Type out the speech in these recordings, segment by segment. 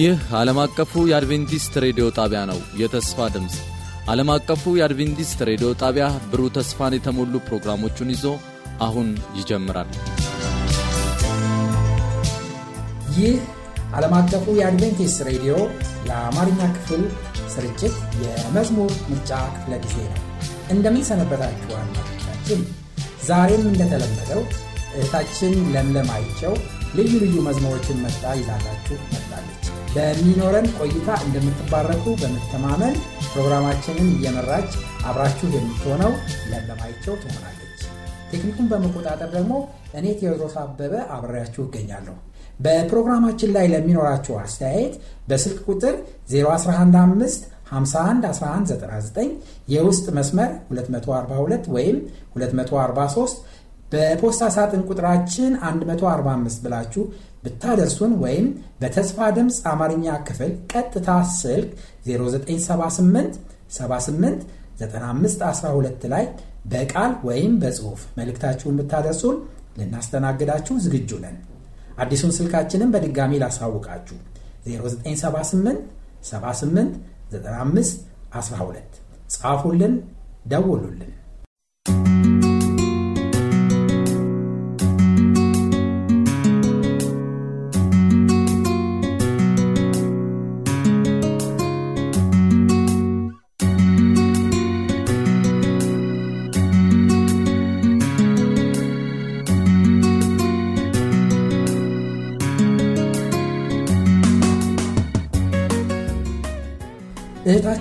ይህ ዓለም አቀፉ የአድቬንቲስት ሬዲዮ ጣቢያ ነው። የተስፋ ድምፅ ዓለም አቀፉ የአድቬንቲስት ሬዲዮ ጣቢያ ብሩህ ተስፋን የተሞሉ ፕሮግራሞቹን ይዞ አሁን ይጀምራል። ይህ ዓለም አቀፉ የአድቬንቲስት ሬዲዮ የአማርኛ ክፍል ስርጭት የመዝሙር ምርጫ ክፍለ ጊዜ ነው። እንደምን ሰነበታችሁ አድማጮቻችን። ዛሬም እንደተለመደው እህታችን ለምለም አይቸው ልዩ ልዩ መዝሙሮችን መጣ ይዛላችሁ በሚኖረን ቆይታ እንደምትባረኩ በመተማመን ፕሮግራማችንን እየመራች አብራችሁ የምትሆነው ለምለም አይቸው ትሆናለች። ቴክኒኩን በመቆጣጠር ደግሞ እኔ ቴዎድሮስ አበበ አብሬያችሁ እገኛለሁ። በፕሮግራማችን ላይ ለሚኖራችሁ አስተያየት በስልክ ቁጥር 0115 51 1199 የውስጥ መስመር 242 ወይም 243 በፖስታ ሳጥን ቁጥራችን 145 ብላችሁ ብታደርሱን ወይም በተስፋ ድምፅ አማርኛ ክፍል ቀጥታ ስልክ 0978 78 9512 ላይ በቃል ወይም በጽሑፍ መልእክታችሁን ብታደርሱን ልናስተናግዳችሁ ዝግጁ ነን። አዲሱን ስልካችንን በድጋሚ ላሳውቃችሁ 0978 78 95 12 ጻፉልን፣ ደውሉልን።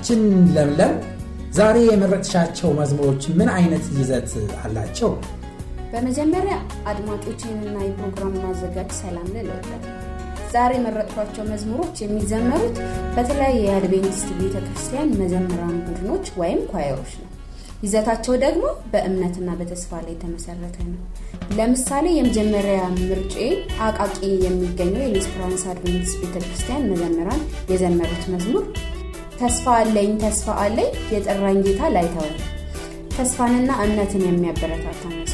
እህታችን ለምለም ዛሬ የመረጥሻቸው መዝሙሮች ምን አይነት ይዘት አላቸው? በመጀመሪያ አድማጮችንና የፕሮግራሙን አዘጋጅ ሰላም ልል ዛሬ የመረጥኳቸው መዝሙሮች የሚዘመሩት በተለያየ የአድቬንቲስት ቤተ ክርስቲያን መዘምራን ቡድኖች ወይም ኳየሮች ነው። ይዘታቸው ደግሞ በእምነትና በተስፋ ላይ የተመሰረተ ነው። ለምሳሌ የመጀመሪያ ምርጬ አቃቂ የሚገኘው የኤስፐራንስ አድቬንቲስት ቤተ ክርስቲያን መዘምራን የዘመሩት መዝሙር ተስፋ አለኝ ተስፋ አለኝ የጠራኝ ጌታ ላይተወኝ። ተስፋንና እምነትን የሚያበረታታ መስሎ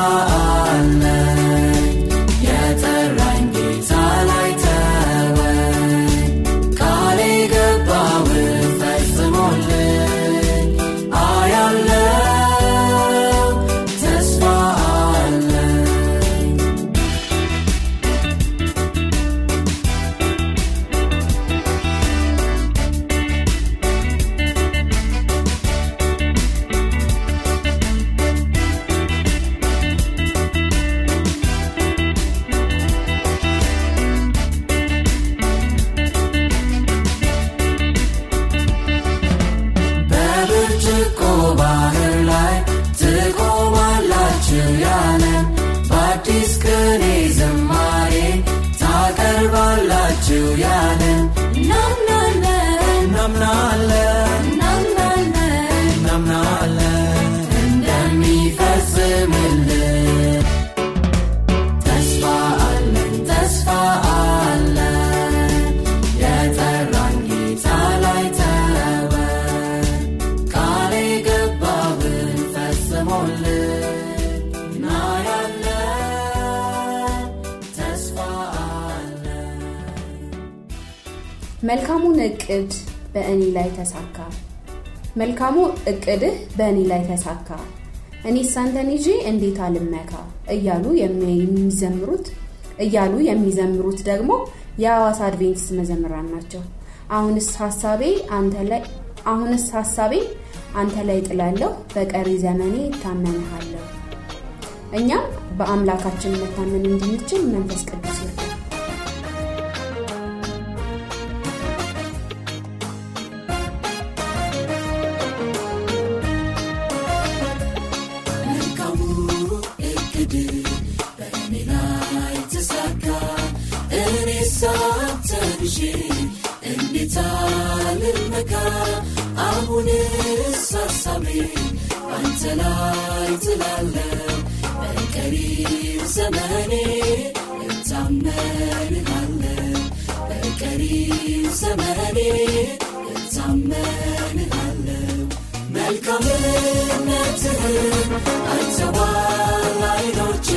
ተስፋ መልካሙን እቅድ በእኔ ላይ ተሳካ። መልካሙ እቅድህ በእኔ ላይ ተሳካ። እኔስ አንተን ይዤ እንዴት አልመካ? እያሉ የሚ- የሚዘምሩት እያሉ የሚዘምሩት ደግሞ የሐዋሳ አድቬንቲስት መዘምራን ናቸው። አሁንስ ሀሳቤ አንተ ላይ አሁንስ ሀሳቤ አንተ ላይ ጥላለሁ በቀሪ ዘመኔ እታመንሃለሁ። እኛም በአምላካችን መታመን እንድንችል መንፈስ ቅዱስ ሀሳቤ አንተ ላይ ትላለው በቀሪው ዘመኔ እታመንሃለው በቀሪው ዘመኔ እታመንሃለው መልካምነትህን አይተዋል አይኖቼ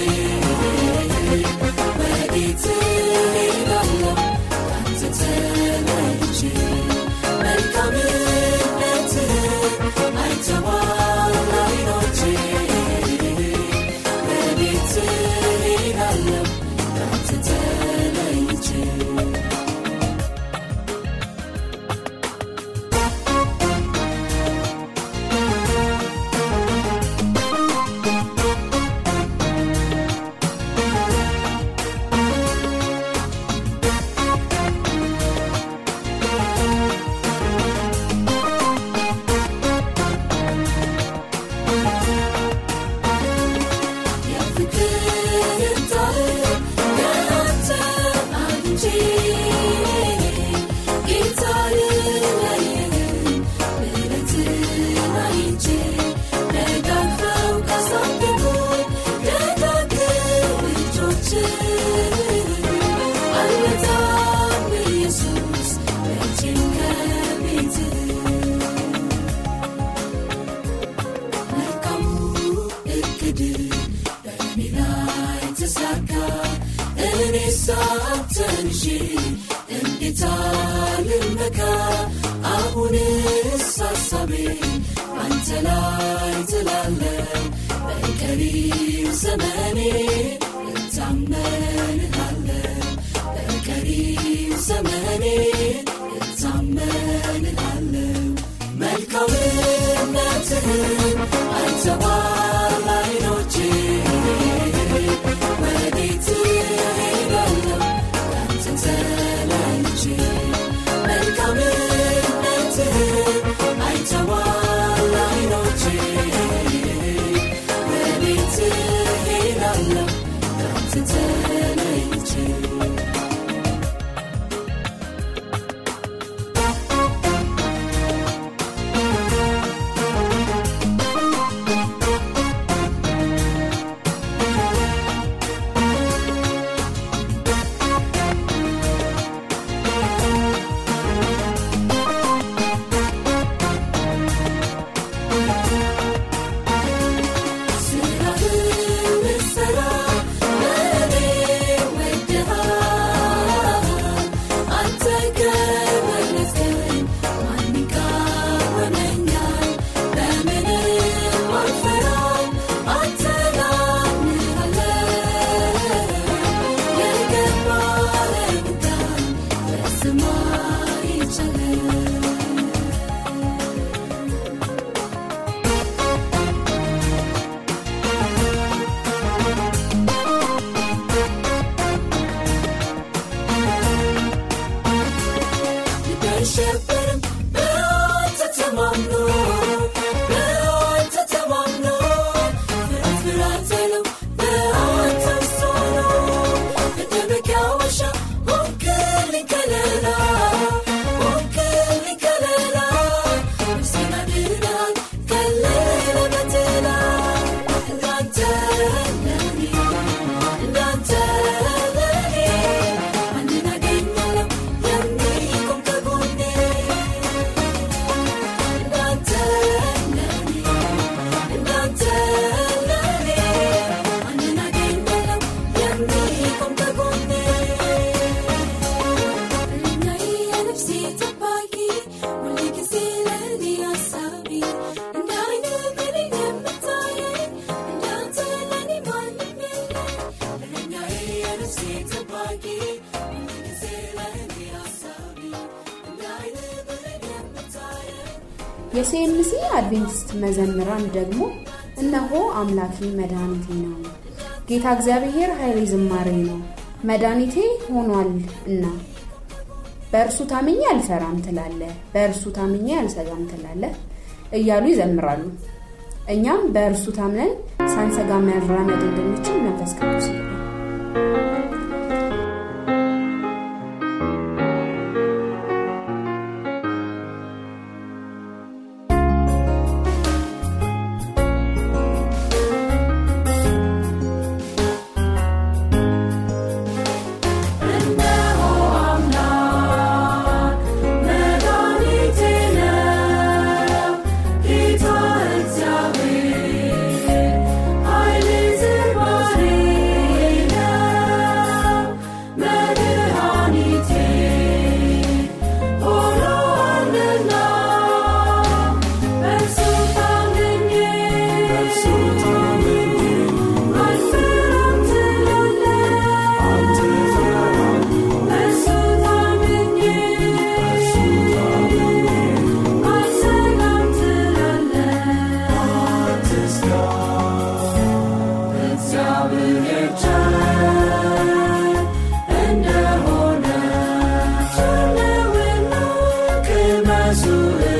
ዘመኔ እታመንሃለው በቀሪው ዘመኔ እታመንሃለው መልካምነትህን አይተዋል የሴምሲ አድቬንቲስት መዘምራን ደግሞ እነሆ አምላኬ መድኃኒቴ ነው፣ ጌታ እግዚአብሔር ኃይሌ ዝማሬ ነው፣ መድኃኒቴ ሆኗል እና በእርሱ ታምኜ አልፈራም ትላለ፣ በእርሱ ታምኜ አልሰጋም ትላለ እያሉ ይዘምራሉ። እኛም በእርሱ ታምነን ሳንሰጋ መራመድ እንድንችል መንፈስ ቅዱስ ይርዳን። Jesus.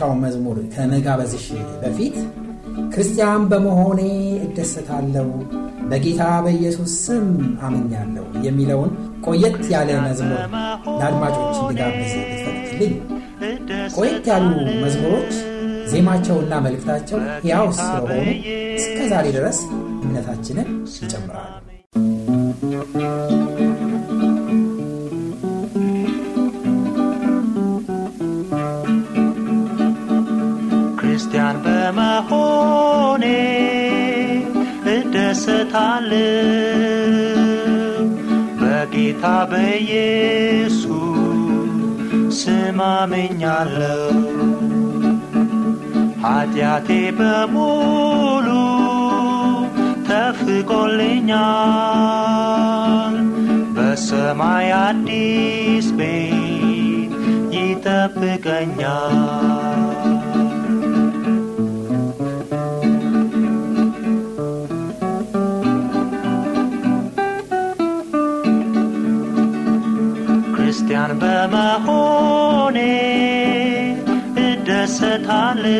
የመጨረሻውን መዝሙር ከመጋበዝሽ በፊት ክርስቲያን በመሆኔ እደሰታለሁ በጌታ በኢየሱስ ስም አምኛለሁ የሚለውን ቆየት ያለ መዝሙር ለአድማጮች እንዲጋብዝ ብትፈቅድልኝ። ቆየት ያሉ መዝሙሮች ዜማቸውና መልእክታቸው ሕያው ስለሆኑ እስከ ዛሬ ድረስ እምነታችንን ይጨምራሉ። እደሰታለሁ በጌታ በኢየሱስ ስም አምኛለሁ። ኃጢአቴ በሙሉ ተፍቆልኛል። በሰማይ አዲስ ቤት ይጠብቀኛል። ክርስቲያን በመሆኔ እደሰታለሁ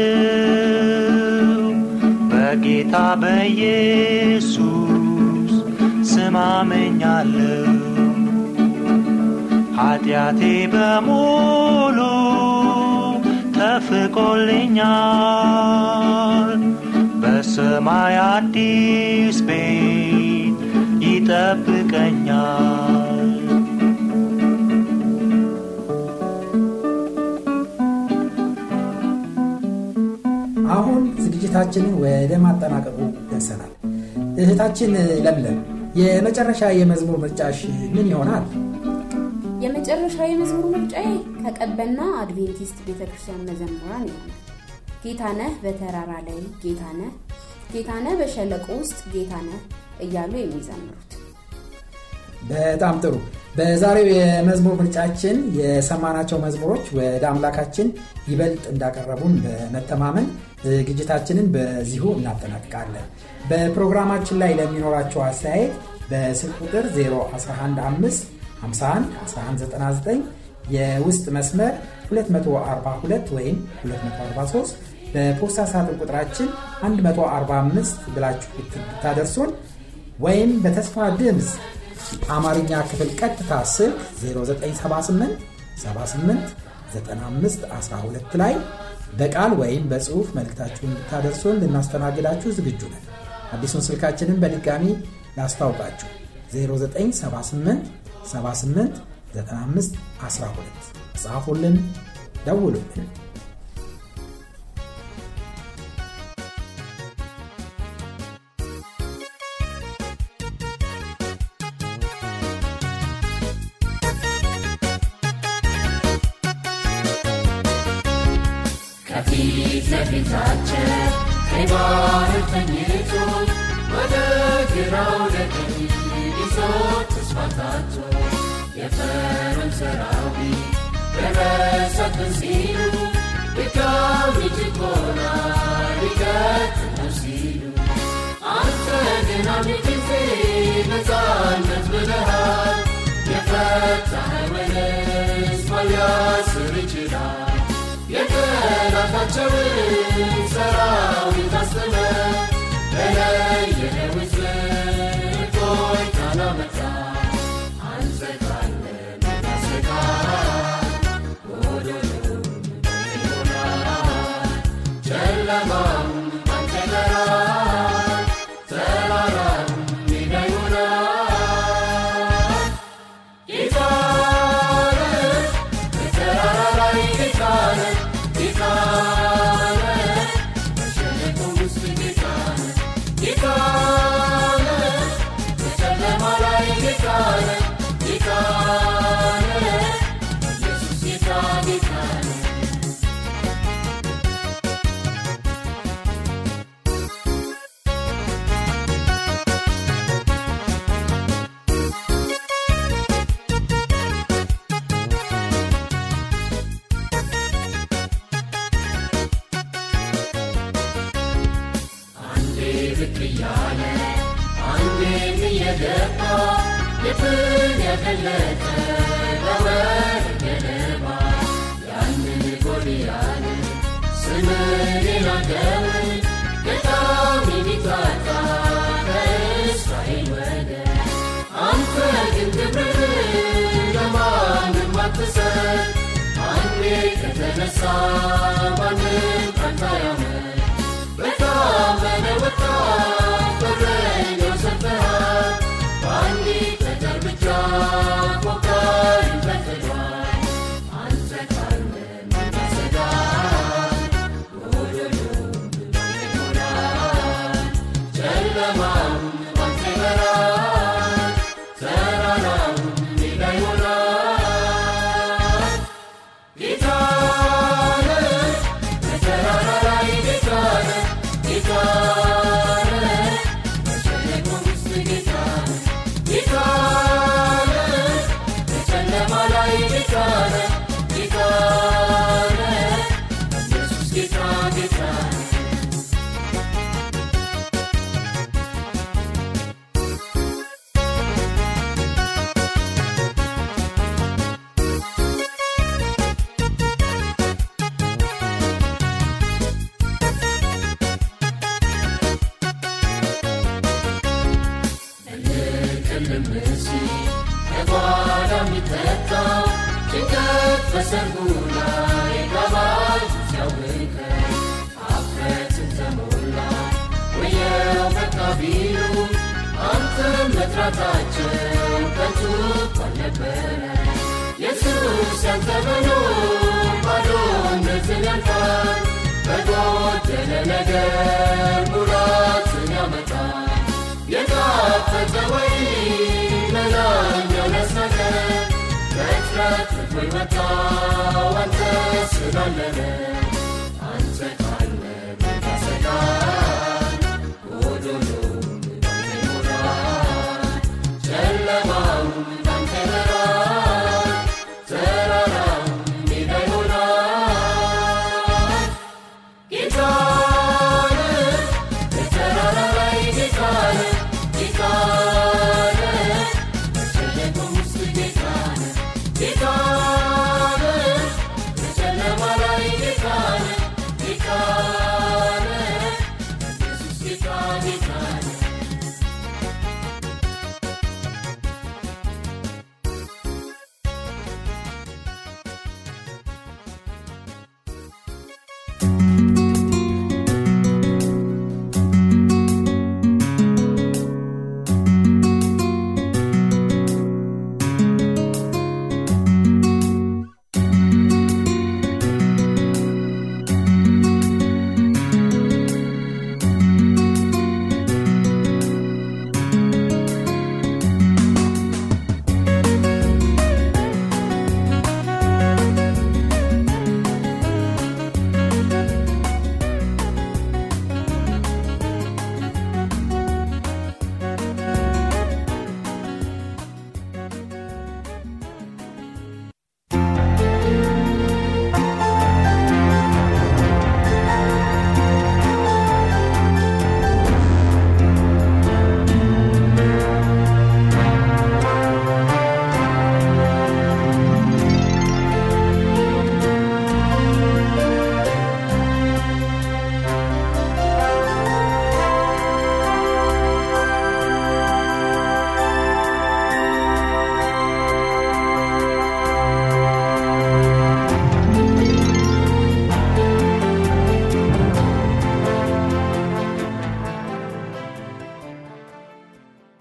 በጌታ በኢየሱስ ስም አምኛለሁ። ኃጢአቴ በሙሉ ተፍቆልኛል። በሰማይ አዲስ ቤት ይጠብቀኛል። ዝግጅታችንን ወደ ማጠናቀቁ ደርሰናል። እህታችን ለምለም የመጨረሻ የመዝሙር ምርጫሽ ምን ይሆናል? የመጨረሻ የመዝሙር ምርጫዬ ከቀበና አድቬንቲስት ቤተክርስቲያን መዘምራን ይሆናል። ጌታነህ በተራራ ላይ ጌታነህ፣ ጌታነህ በሸለቆ ውስጥ ጌታነህ እያሉ የሚዘምሩት በጣም ጥሩ። በዛሬው የመዝሙር ምርጫችን የሰማናቸው መዝሙሮች ወደ አምላካችን ይበልጥ እንዳቀረቡን በመተማመን ዝግጅታችንን በዚሁ እናጠናቅቃለን። በፕሮግራማችን ላይ ለሚኖራቸው አስተያየት በስልክ ቁጥር 0115 51 1199 የውስጥ መስመር 242 ወይም 243 በፖስታ ሳጥን ቁጥራችን 145 ብላችሁ ብታደርሱን ወይም በተስፋ ድምፅ አማርኛ ክፍል ቀጥታ ስልክ 0978 78 95 12 ላይ በቃል ወይም በጽሑፍ መልእክታችሁን ብታደርሱን ልናስተናግዳችሁ ዝግጁ ነን። አዲሱን ስልካችንን በድጋሚ ላስታውቃችሁ 0978 78 95 12 ጻፉልን፣ ደውሉልን። ይተካ ጭንቀት በሰርጉ ላይ ይገባል ሲያውርከኝ አፍረትን ተሞላ ወየው መጣ ቢሉ አንተም መጥራታቸው ከንቱ አልነበረ ኢየሱስ መጣ አንተ ስላለነ አንተ